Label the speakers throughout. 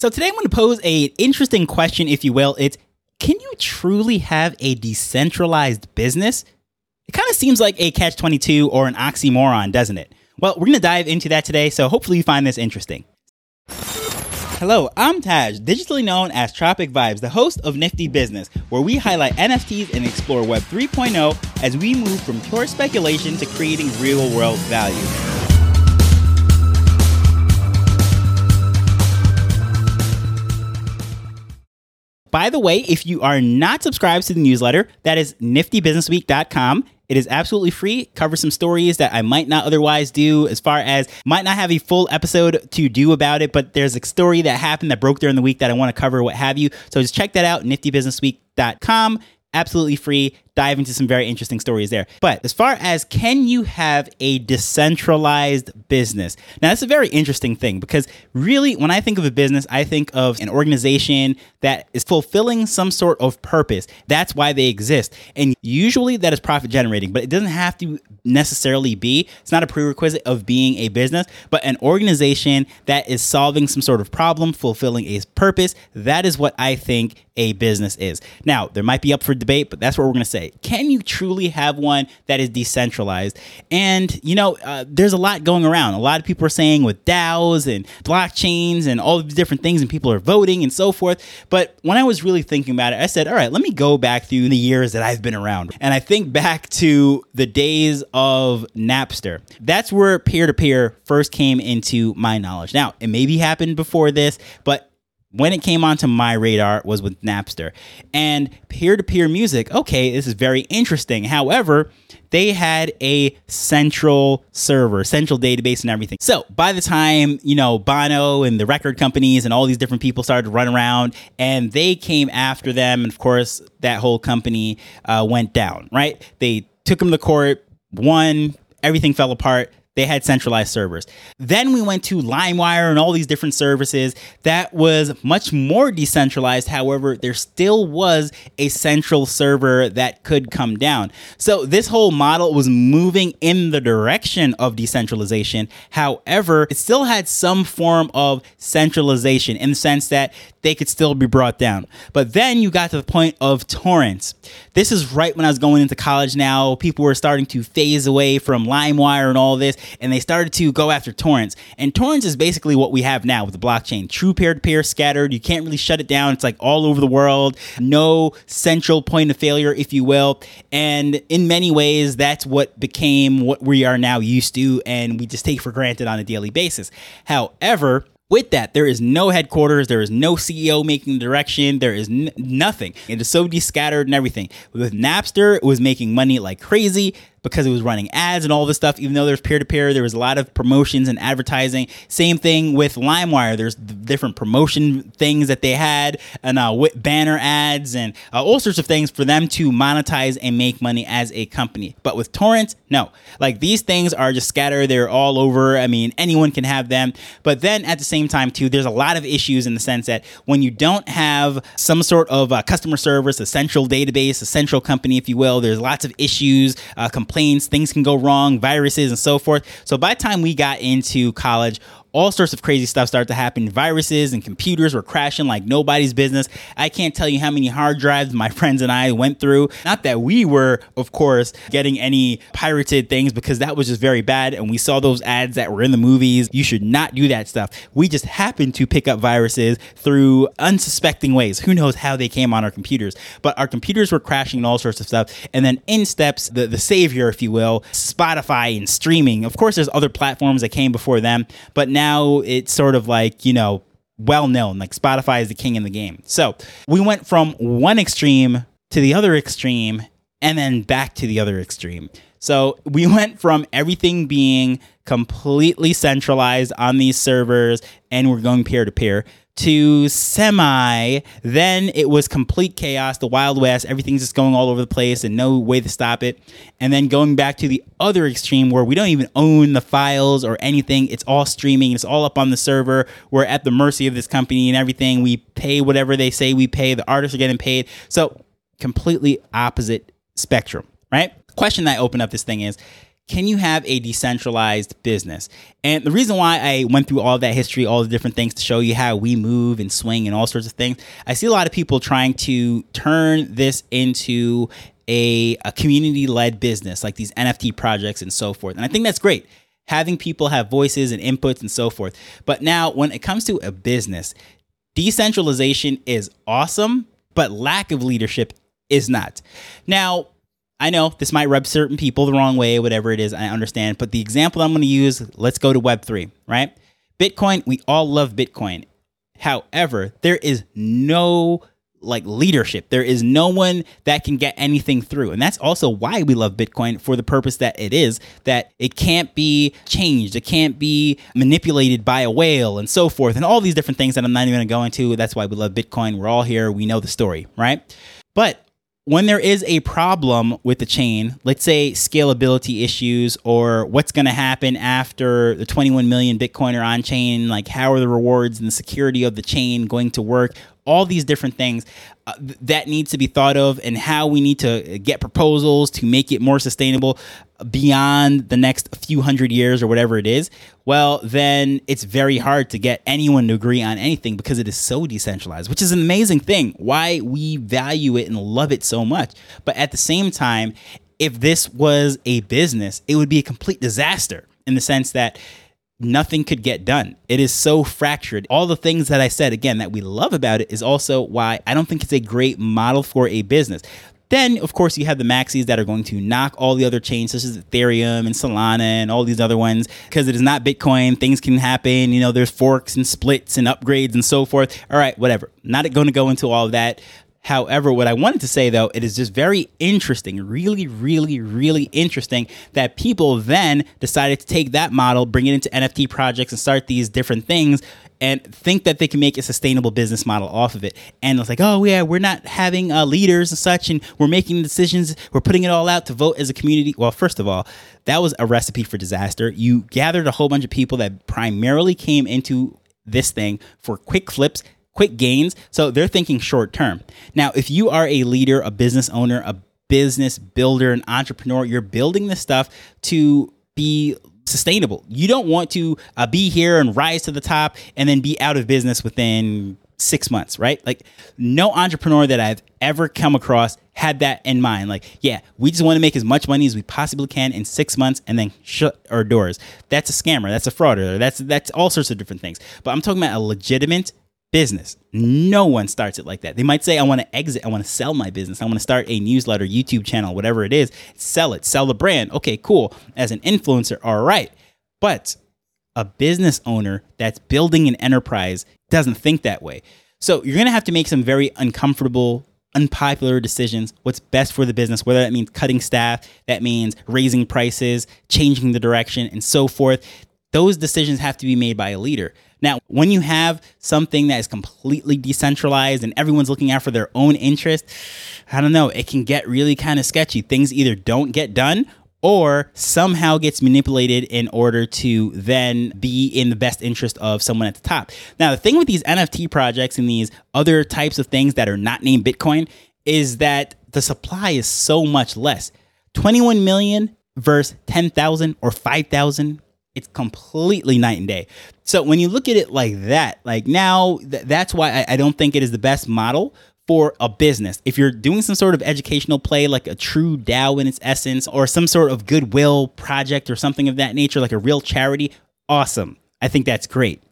Speaker 1: So today I'm going to pose a interesting question, if you will. It's can you truly have a decentralized business? It kind of seems like a catch 22 or an oxymoron, doesn't it? Well, we're going to dive into that today, so hopefully you find this interesting. Hello, I'm Taj, digitally known as Tropic Vibes, the host of Nifty Business, where we highlight NFTs and explore Web 3.0 as we move from pure speculation to creating real world value. By the way, if you are not subscribed to the newsletter, that is niftybusinessweek.com. It is absolutely free. Covers some stories that I might not otherwise do, as far as might not have a full episode to do about it, but there's a story that happened that broke during the week that I want to cover, what have you. So just check that out, niftybusinessweek.com. Absolutely free dive into some very interesting stories there. But as far as can you have a decentralized business? Now, that's a very interesting thing because really, when I think of a business, I think of an organization that is fulfilling some sort of purpose. That's why they exist. And usually that is profit generating, but it doesn't have to necessarily be. It's not a prerequisite of being a business, but an organization that is solving some sort of problem, fulfilling a purpose. That is what I think a business is. Now, there might be up for debate, but that's what we're going to say can you truly have one that is decentralized? And, you know, uh, there's a lot going around. A lot of people are saying with DAOs and blockchains and all these different things, and people are voting and so forth. But when I was really thinking about it, I said, all right, let me go back through the years that I've been around. And I think back to the days of Napster. That's where peer to peer first came into my knowledge. Now, it maybe happened before this, but when it came onto my radar was with Napster. And peer to peer music, okay, this is very interesting. However, they had a central server, central database, and everything. So by the time, you know, Bono and the record companies and all these different people started to run around and they came after them, and of course, that whole company uh, went down, right? They took them to court, won, everything fell apart they had centralized servers. Then we went to LimeWire and all these different services. That was much more decentralized. However, there still was a central server that could come down. So this whole model was moving in the direction of decentralization. However, it still had some form of centralization in the sense that they could still be brought down. But then you got to the point of torrents. This is right when I was going into college now. People were starting to phase away from LimeWire and all this, and they started to go after torrents. And torrents is basically what we have now with the blockchain true peer to peer scattered. You can't really shut it down. It's like all over the world, no central point of failure, if you will. And in many ways, that's what became what we are now used to, and we just take for granted on a daily basis. However, with that, there is no headquarters, there is no CEO making the direction, there is n- nothing. It is so descattered and everything. With Napster, it was making money like crazy because it was running ads and all this stuff. Even though there's peer to peer, there was a lot of promotions and advertising. Same thing with LimeWire. There's different promotion things that they had and uh, banner ads and uh, all sorts of things for them to monetize and make money as a company. But with torrents, no. Like these things are just scattered. They're all over. I mean, anyone can have them. But then at the same time, too, there's a lot of issues in the sense that when you don't have some sort of uh, customer service, a central database, a central company, if you will, there's lots of issues, uh, planes, things can go wrong, viruses, and so forth. So by the time we got into college, all sorts of crazy stuff started to happen. Viruses and computers were crashing like nobody's business. I can't tell you how many hard drives my friends and I went through. Not that we were, of course, getting any pirated things because that was just very bad. And we saw those ads that were in the movies. You should not do that stuff. We just happened to pick up viruses through unsuspecting ways. Who knows how they came on our computers? But our computers were crashing and all sorts of stuff. And then in steps the, the savior, if you will, Spotify and streaming. Of course, there's other platforms that came before them, but now now it's sort of like, you know, well known. Like Spotify is the king in the game. So we went from one extreme to the other extreme and then back to the other extreme. So we went from everything being completely centralized on these servers and we're going peer to peer to semi. Then it was complete chaos, the Wild West. Everything's just going all over the place and no way to stop it. And then going back to the other extreme where we don't even own the files or anything. It's all streaming, it's all up on the server. We're at the mercy of this company and everything. We pay whatever they say we pay. The artists are getting paid. So, completely opposite spectrum, right? Question that I open up this thing is can you have a decentralized business? And the reason why I went through all that history, all the different things to show you how we move and swing and all sorts of things, I see a lot of people trying to turn this into a, a community led business, like these NFT projects and so forth. And I think that's great, having people have voices and inputs and so forth. But now, when it comes to a business, decentralization is awesome, but lack of leadership is not. Now, I know this might rub certain people the wrong way, whatever it is, I understand. But the example I'm going to use, let's go to Web3, right? Bitcoin, we all love Bitcoin. However, there is no like leadership. There is no one that can get anything through. And that's also why we love Bitcoin for the purpose that it is, that it can't be changed, it can't be manipulated by a whale and so forth, and all these different things that I'm not even going to go into. That's why we love Bitcoin. We're all here, we know the story, right? But when there is a problem with the chain, let's say scalability issues or what's going to happen after the 21 million Bitcoin are on chain, like how are the rewards and the security of the chain going to work? All these different things uh, that needs to be thought of and how we need to get proposals to make it more sustainable beyond the next few hundred years or whatever it is, well, then it's very hard to get anyone to agree on anything because it is so decentralized, which is an amazing thing. Why we value it and love it so much. But at the same time, if this was a business, it would be a complete disaster in the sense that nothing could get done. It is so fractured. All the things that I said, again, that we love about it is also why I don't think it's a great model for a business. Then, of course, you have the maxis that are going to knock all the other chains, such as Ethereum and Solana and all these other ones, because it is not Bitcoin. Things can happen. You know, there's forks and splits and upgrades and so forth. All right, whatever. Not going to go into all of that. However, what I wanted to say though, it is just very interesting, really, really, really interesting that people then decided to take that model, bring it into NFT projects, and start these different things and think that they can make a sustainable business model off of it. And it's like, oh yeah, we're not having uh, leaders and such, and we're making decisions. We're putting it all out to vote as a community. Well, first of all, that was a recipe for disaster. You gathered a whole bunch of people that primarily came into this thing for quick flips. Quick gains. So they're thinking short term. Now, if you are a leader, a business owner, a business builder, an entrepreneur, you're building this stuff to be sustainable. You don't want to uh, be here and rise to the top and then be out of business within six months, right? Like, no entrepreneur that I've ever come across had that in mind. Like, yeah, we just want to make as much money as we possibly can in six months and then shut our doors. That's a scammer. That's a frauder. That's that's all sorts of different things. But I'm talking about a legitimate business. No one starts it like that. They might say, I want to exit, I want to sell my business, I want to start a newsletter, YouTube channel, whatever it is, sell it, sell the brand. Okay, cool. As an influencer, all right. But a business owner that's building an enterprise doesn't think that way. So you're going to have to make some very uncomfortable, unpopular decisions. What's best for the business, whether that means cutting staff, that means raising prices, changing the direction, and so forth. Those decisions have to be made by a leader. Now, when you have something that is completely decentralized and everyone's looking out for their own interest, I don't know, it can get really kind of sketchy. Things either don't get done or somehow gets manipulated in order to then be in the best interest of someone at the top. Now, the thing with these NFT projects and these other types of things that are not named Bitcoin is that the supply is so much less. 21 million versus 10,000 or 5,000 it's completely night and day. So when you look at it like that, like now, th- that's why I, I don't think it is the best model for a business. If you're doing some sort of educational play, like a true DAO in its essence, or some sort of goodwill project or something of that nature, like a real charity, awesome. I think that's great.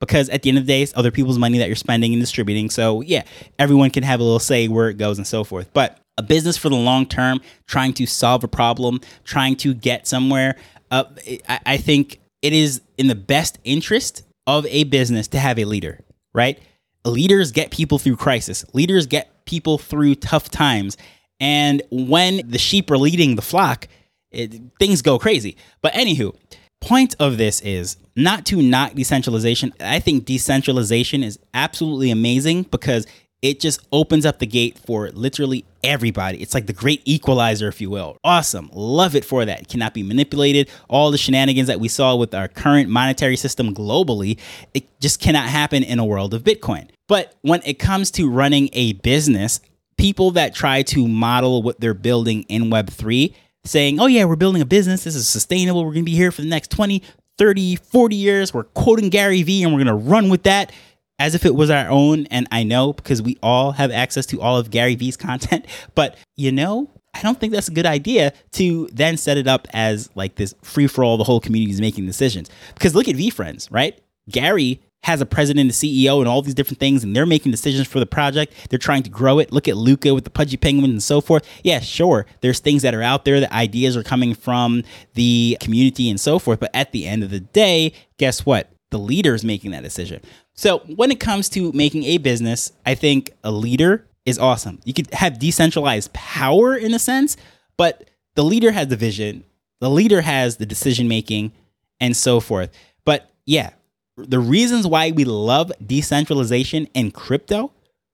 Speaker 1: Because at the end of the day, it's other people's money that you're spending and distributing. So, yeah, everyone can have a little say where it goes and so forth. But a business for the long term, trying to solve a problem, trying to get somewhere, uh, I, think it is in the best interest of a business to have a leader, right? Leaders get people through crisis. Leaders get people through tough times. And when the sheep are leading the flock, it, things go crazy. But anywho, point of this is not to knock decentralization. I think decentralization is absolutely amazing because it just opens up the gate for literally everybody. It's like the great equalizer, if you will. Awesome. Love it for that. It cannot be manipulated. All the shenanigans that we saw with our current monetary system globally, it just cannot happen in a world of Bitcoin. But when it comes to running a business, people that try to model what they're building in Web3, saying, oh, yeah, we're building a business. This is sustainable. We're going to be here for the next 20, 30, 40 years. We're quoting Gary Vee and we're going to run with that as if it was our own. And I know because we all have access to all of Gary Vee's content. But, you know, I don't think that's a good idea to then set it up as like this free for all, the whole community is making decisions. Because look at VeeFriends, right? Gary has a president, a CEO, and all these different things, and they're making decisions for the project. They're trying to grow it. Look at Luca with the Pudgy Penguins and so forth. Yeah, sure, there's things that are out there, the ideas are coming from the community and so forth. But at the end of the day, guess what? The leader is making that decision. So when it comes to making a business, I think a leader is awesome. You could have decentralized power in a sense, but the leader has the vision, the leader has the decision making, and so forth. But yeah, the reasons why we love decentralization and crypto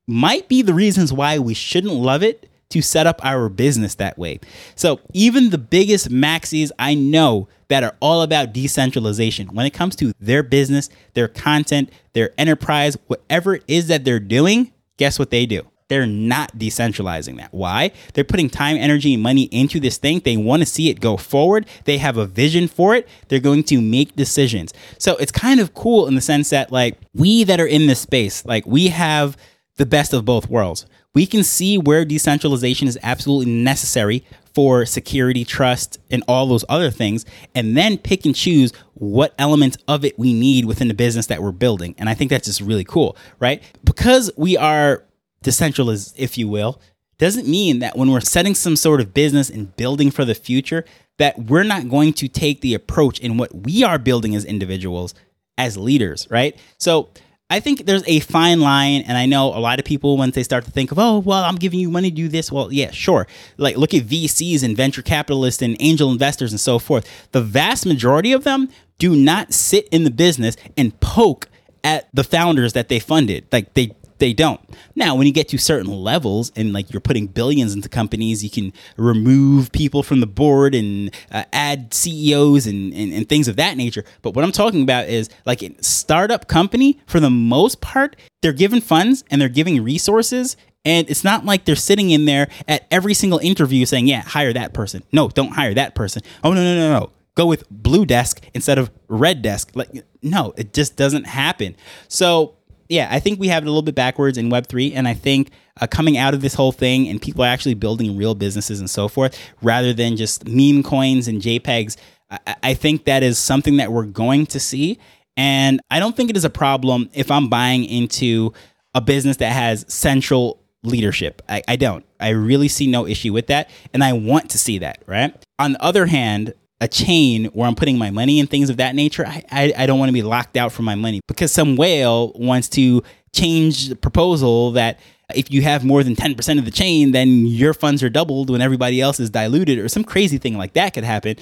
Speaker 1: might be the reasons why we shouldn't love it to set up our business that way. So, even the biggest maxis I know that are all about decentralization when it comes to their business, their content, their enterprise, whatever it is that they're doing, guess what they do? they're not decentralizing that. Why? They're putting time, energy, and money into this thing. They want to see it go forward. They have a vision for it. They're going to make decisions. So it's kind of cool in the sense that, like, we that are in this space, like, we have the best of both worlds. We can see where decentralization is absolutely necessary for security, trust, and all those other things, and then pick and choose what elements of it we need within the business that we're building. And I think that's just really cool, right? Because we are decentralized, if you will, doesn't mean that when we're setting some sort of business and building for the future, that we're not going to take the approach in what we are building as individuals, as leaders, right? So I think there's a fine line, and I know a lot of people once they start to think of, oh, well, I'm giving you money to do this. Well, yeah, sure. Like look at VCs and venture capitalists and angel investors and so forth. The vast majority of them do not sit in the business and poke at the founders that they funded. Like they they don't. Now, when you get to certain levels and like you're putting billions into companies, you can remove people from the board and uh, add CEOs and, and, and things of that nature. But what I'm talking about is like a startup company, for the most part, they're given funds and they're giving resources and it's not like they're sitting in there at every single interview saying, yeah, hire that person. No, don't hire that person. Oh, no, no, no, no. Go with blue desk instead of red desk. Like, no, it just doesn't happen. So yeah, I think we have it a little bit backwards in Web3. And I think uh, coming out of this whole thing and people actually building real businesses and so forth rather than just meme coins and JPEGs, I, I think that is something that we're going to see. And I don't think it is a problem if I'm buying into a business that has central leadership. I, I don't. I really see no issue with that. And I want to see that, right? On the other hand, a chain where I'm putting my money and things of that nature, I, I, I don't want to be locked out from my money because some whale wants to change the proposal that if you have more than 10% of the chain, then your funds are doubled when everybody else is diluted, or some crazy thing like that could happen.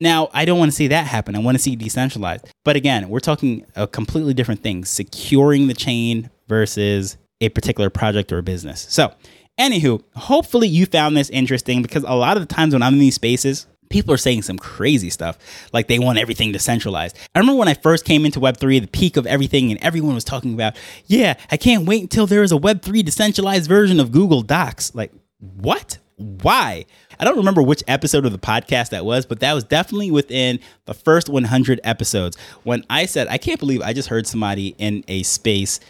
Speaker 1: Now, I don't want to see that happen. I want to see decentralized. But again, we're talking a completely different thing securing the chain versus a particular project or business. So, anywho, hopefully you found this interesting because a lot of the times when I'm in these spaces, people are saying some crazy stuff like they want everything decentralized. I remember when i first came into web3 the peak of everything and everyone was talking about yeah i can't wait until there is a web3 decentralized version of google docs. Like what? Why? I don't remember which episode of the podcast that was but that was definitely within the first 100 episodes when i said i can't believe i just heard somebody in a space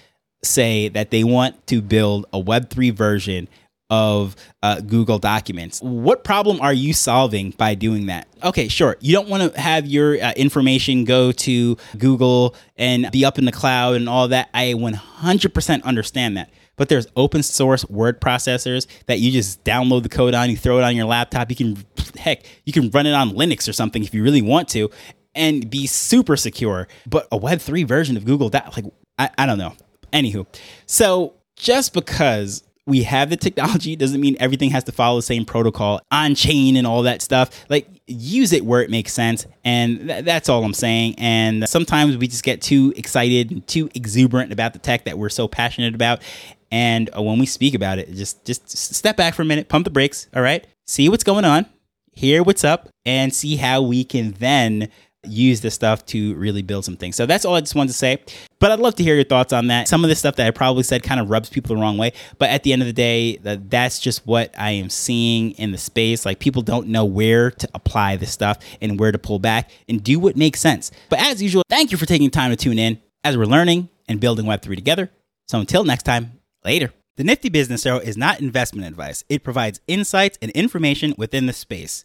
Speaker 1: say that they want to build a web3 version of uh, Google Documents. What problem are you solving by doing that? Okay, sure. You don't want to have your uh, information go to Google and be up in the cloud and all that. I 100% understand that. But there's open source word processors that you just download the code on, you throw it on your laptop. You can, heck, you can run it on Linux or something if you really want to and be super secure. But a Web3 version of Google, that, like, I, I don't know. Anywho, so just because we have the technology doesn't mean everything has to follow the same protocol on chain and all that stuff. Like use it where it makes sense, and th- that's all I'm saying. And sometimes we just get too excited and too exuberant about the tech that we're so passionate about. And uh, when we speak about it, just just step back for a minute, pump the brakes. All right, see what's going on, hear what's up, and see how we can then use this stuff to really build some things. So that's all I just wanted to say. But I'd love to hear your thoughts on that. Some of the stuff that I probably said kind of rubs people the wrong way. But at the end of the day, that's just what I am seeing in the space. Like people don't know where to apply this stuff and where to pull back and do what makes sense. But as usual, thank you for taking time to tune in as we're learning and building Web3 together. So until next time, later. The Nifty Business Arrow is not investment advice. It provides insights and information within the space.